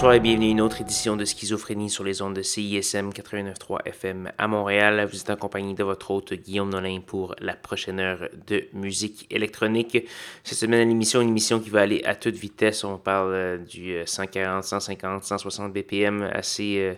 Bonsoir et bienvenue à une autre édition de Schizophrénie sur les ondes de CISM 89.3 FM à Montréal. Vous êtes en compagnie de votre hôte Guillaume Nolin pour la prochaine heure de musique électronique. Cette semaine à l'émission, une émission qui va aller à toute vitesse. On parle euh, du 140, 150, 160 BPM assez... Euh,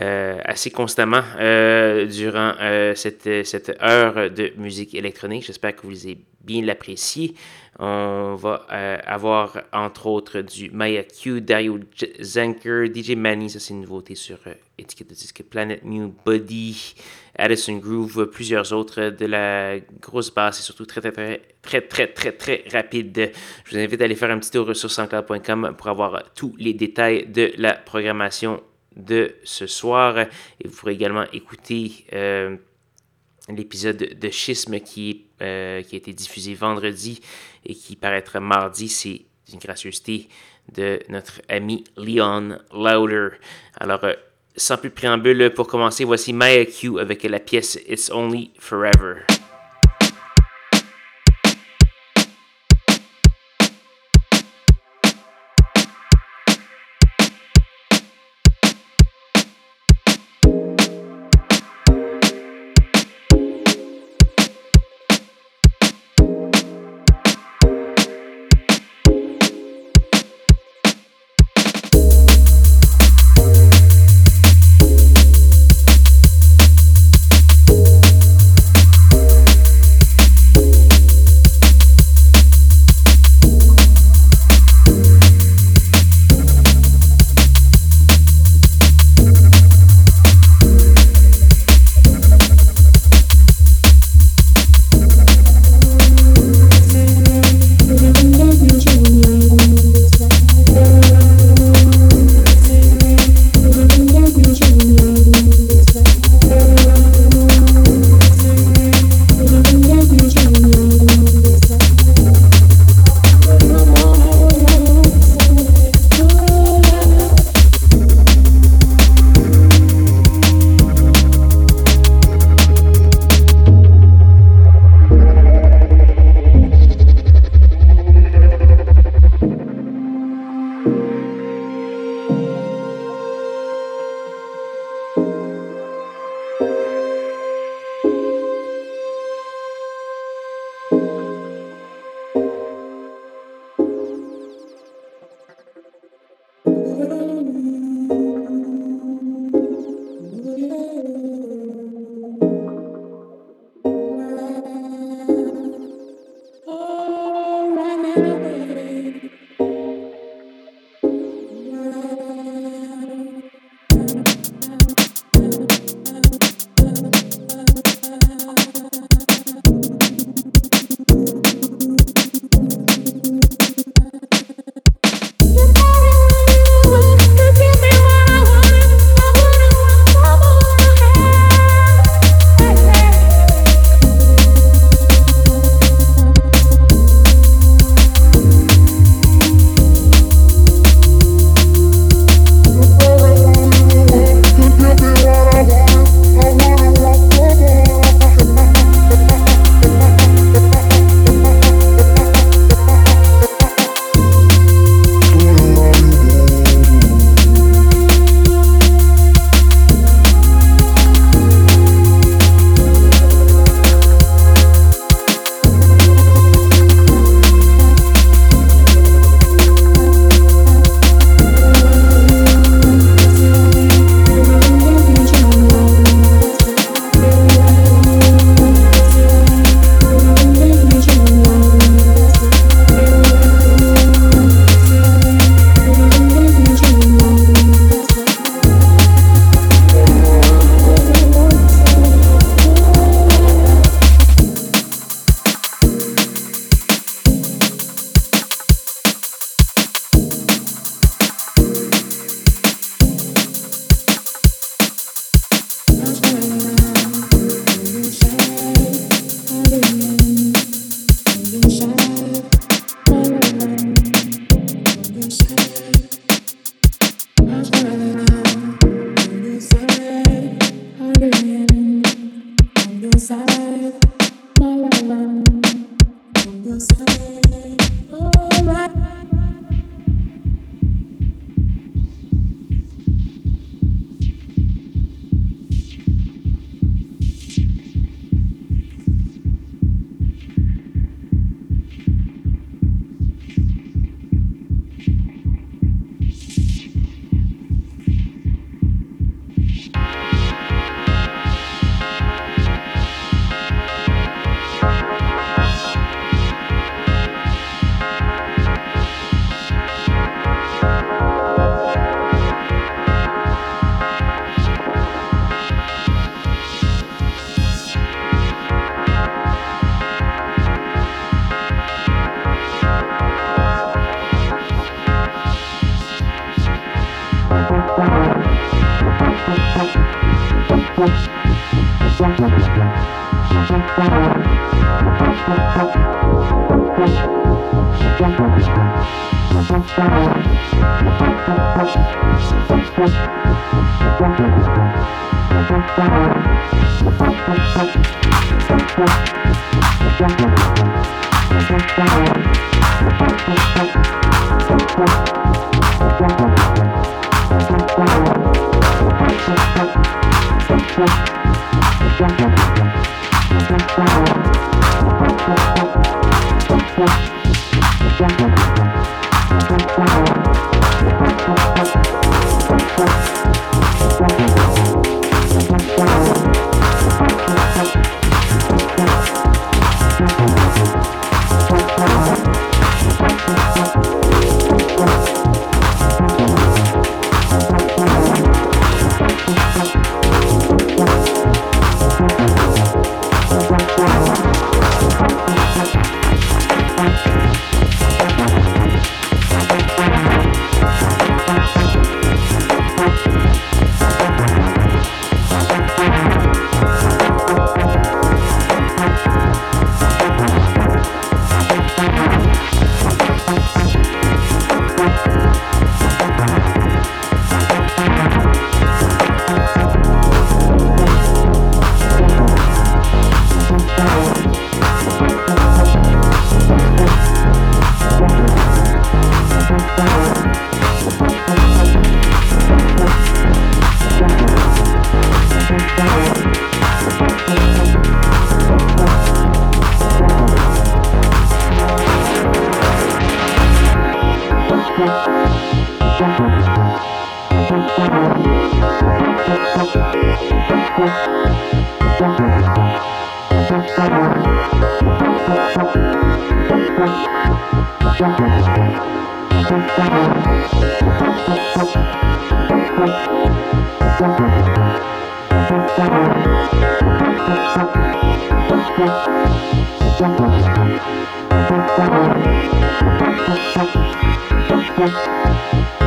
euh, assez constamment durant cette, cette heure de musique électronique. J'espère que vous avez bien l'apprécier. On va euh, avoir entre autres du Maya Q, Dario Zanker, DJ Manny, ça c'est une nouveauté sur euh, étiquette de disque Planet New Body, Addison Groove, plusieurs autres de la grosse basse et surtout très très très très très très très rapide. Je vous invite à aller faire un petit tour sur sanscloud.com pour avoir tous les détails de la programmation de ce soir et vous pourrez également écouter euh, l'épisode de Schisme qui, euh, qui a été diffusé vendredi et qui paraîtra mardi. C'est une gracieuseté de notre ami Leon Lauder. Alors, euh, sans plus de préambule, pour commencer, voici Maya Q avec la pièce It's Only Forever.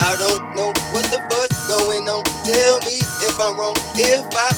I don't know what the fuck's going on. Tell me if I'm wrong, if I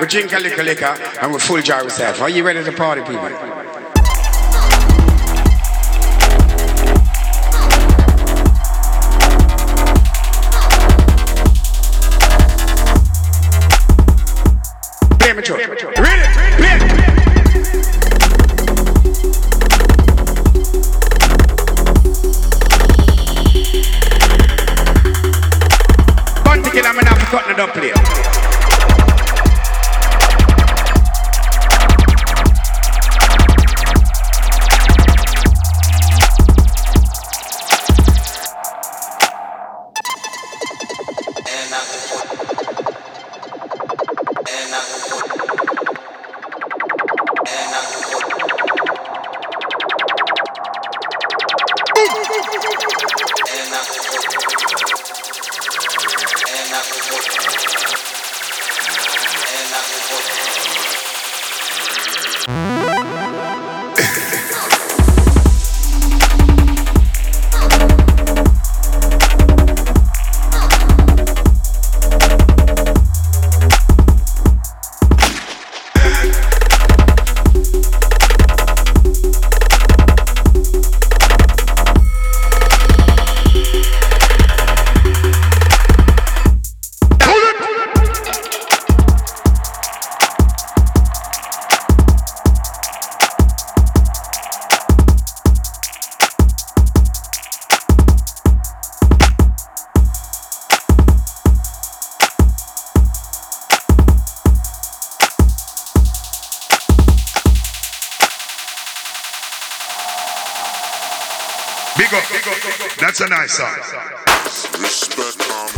we drink a little liquor, and we full jar ourselves. Are you ready to party, people? That's a nice song. Respect,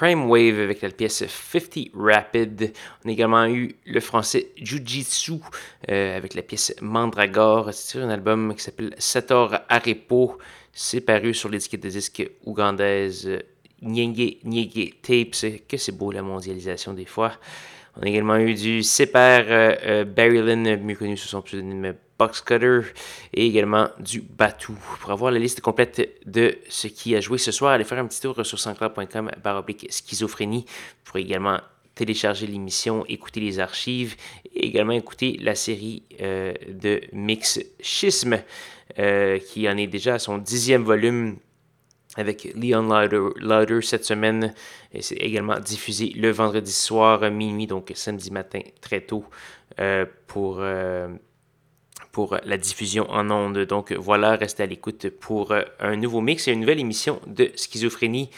Crime Wave avec la pièce 50 Rapid. On a également eu le français Jujitsu euh, avec la pièce Mandragore. C'est un album qui s'appelle Sator Arepo. C'est paru sur l'étiquette de disque ougandaise Nyenge Nyenge Tapes. Que c'est beau la mondialisation des fois. On a également eu du Super euh, Barry Lynn, mieux connu sous son pseudonyme Box Cutter et également du Batou. Pour avoir la liste complète de ce qui a joué ce soir, allez faire un petit tour sur sanscloud.com baroblique schizophrénie. Vous pourrez également télécharger l'émission, écouter les archives et également écouter la série euh, de Mix Schisme euh, qui en est déjà à son dixième volume avec Leon Lauder, cette semaine. C'est également diffusé le vendredi soir minuit, donc samedi matin très tôt euh, pour pour la diffusion en ondes. Donc voilà, restez à l'écoute pour euh, un nouveau mix et une nouvelle émission de Schizophrénie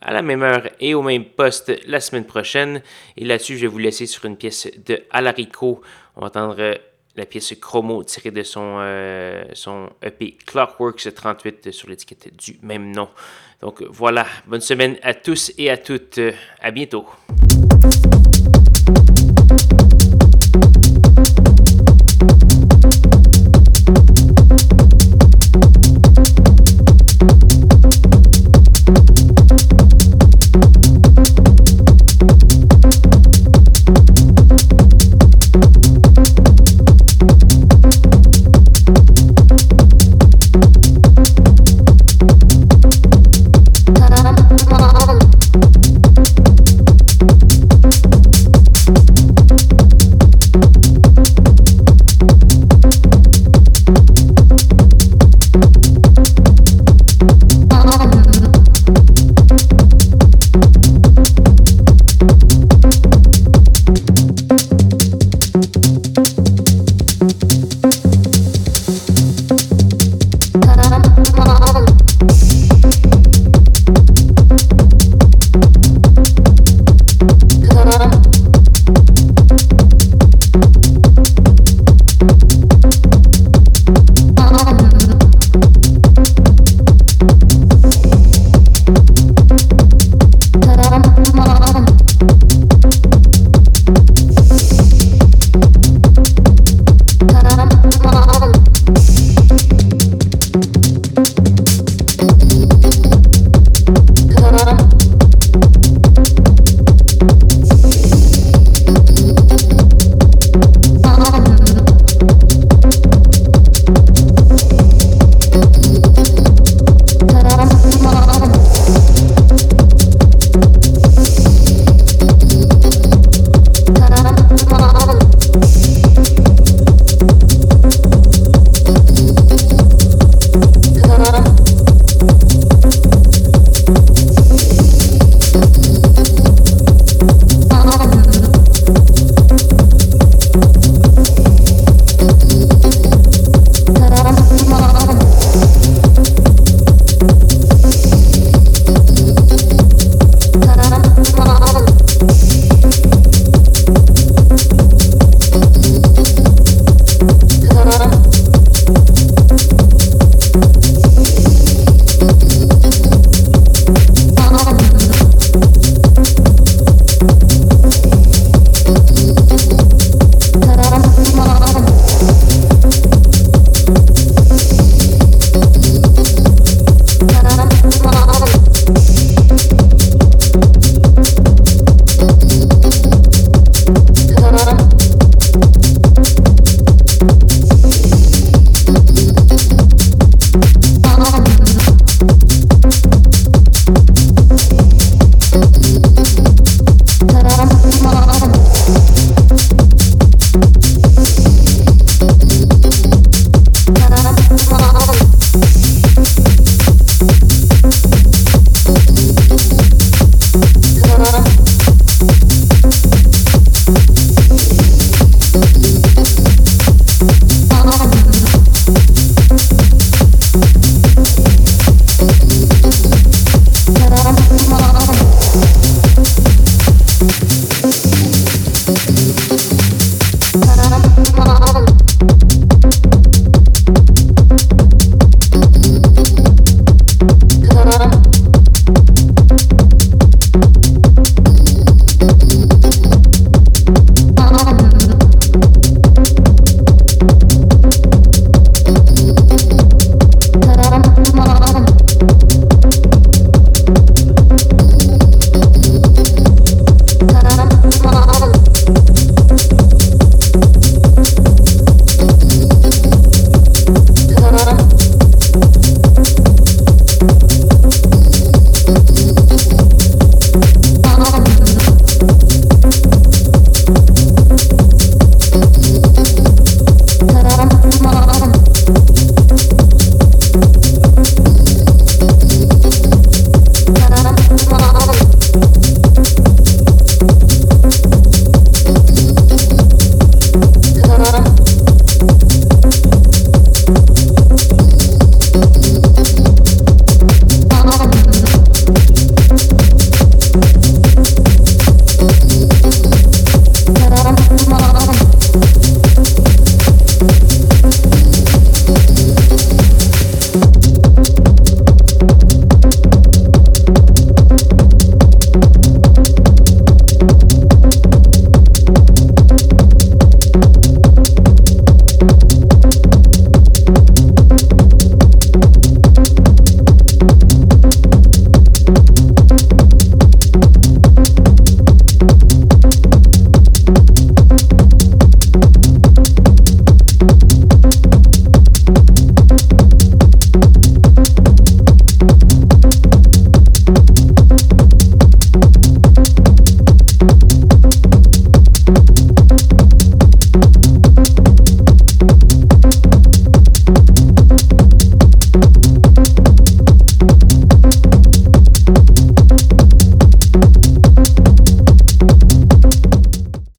à la même heure et au même poste la semaine prochaine. Et là-dessus, je vais vous laisser sur une pièce de Alarico. On va entendre euh, la pièce Chromo tirée de son, euh, son EP Clockworks 38 sur l'étiquette du même nom. Donc voilà, bonne semaine à tous et à toutes. À bientôt.